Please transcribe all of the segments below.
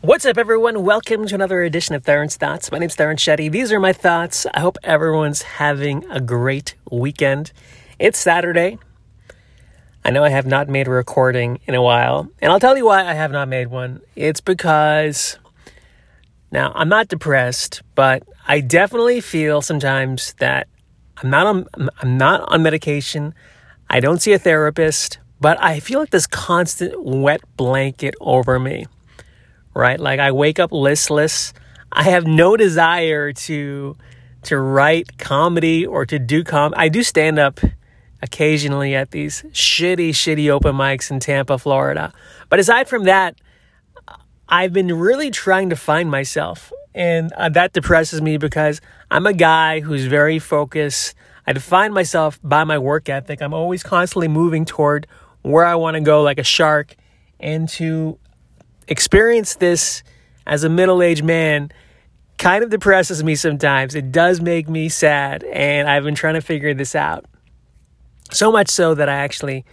What's up, everyone? Welcome to another edition of Theron's Thoughts. My name's Theron Shetty. These are my thoughts. I hope everyone's having a great weekend. It's Saturday. I know I have not made a recording in a while, and I'll tell you why I have not made one. It's because now I'm not depressed, but I definitely feel sometimes that I'm not on I'm not on medication. I don't see a therapist, but I feel like this constant wet blanket over me right? Like I wake up listless. I have no desire to to write comedy or to do com. I do stand up occasionally at these shitty, shitty open mics in Tampa, Florida. But aside from that, I've been really trying to find myself, and uh, that depresses me because I'm a guy who's very focused. I define myself by my work ethic. I'm always constantly moving toward where I want to go, like a shark, and to experience this as a middle aged man kind of depresses me sometimes. It does make me sad, and I've been trying to figure this out. So much so that I actually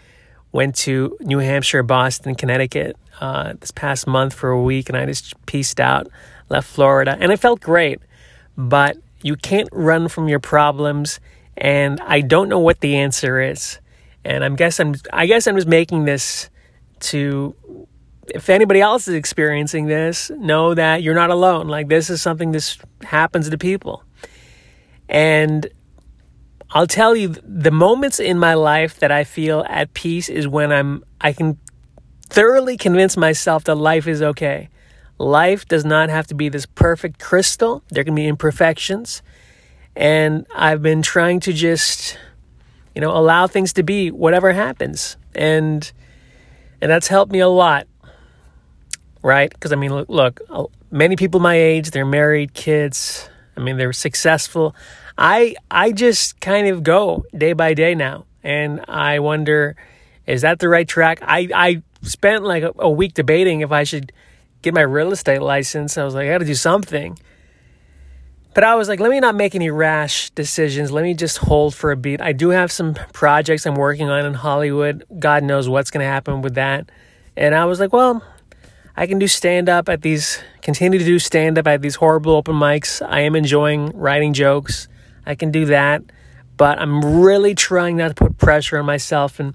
went to New Hampshire, Boston, Connecticut uh, this past month for a week, and I just pieced out, left Florida, and it felt great. But you can't run from your problems, and I don't know what the answer is. And I'm guess I'm I guess I'm just making this to if anybody else is experiencing this, know that you're not alone. Like this is something this happens to people. And I'll tell you the moments in my life that I feel at peace is when I'm I can thoroughly convince myself that life is okay. Life does not have to be this perfect crystal. There can be imperfections. And I've been trying to just you know allow things to be whatever happens. And and that's helped me a lot right? Because I mean, look, look, many people my age, they're married, kids. I mean, they're successful. I I just kind of go day by day now, and I wonder, is that the right track? I I spent like a, a week debating if I should get my real estate license. I was like, I got to do something. But I was like, let me not make any rash decisions. Let me just hold for a beat. I do have some projects I'm working on in Hollywood. God knows what's going to happen with that. And I was like, well, I can do stand up at these, continue to do stand up at these horrible open mics. I am enjoying writing jokes. I can do that, but I'm really trying not to put pressure on myself. And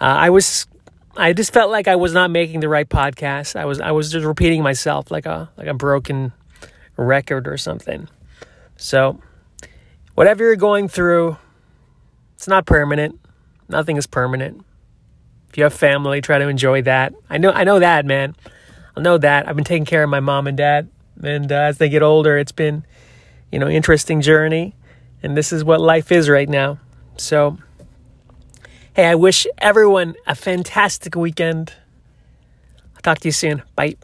uh, I was, I just felt like I was not making the right podcast. I was, I was just repeating myself like a, like a broken record or something. So, whatever you're going through, it's not permanent. Nothing is permanent. You have family, try to enjoy that. I know, I know that, man. I know that. I've been taking care of my mom and dad, and uh, as they get older, it's been, you know, interesting journey, and this is what life is right now. So, hey, I wish everyone a fantastic weekend. I'll talk to you soon. Bye.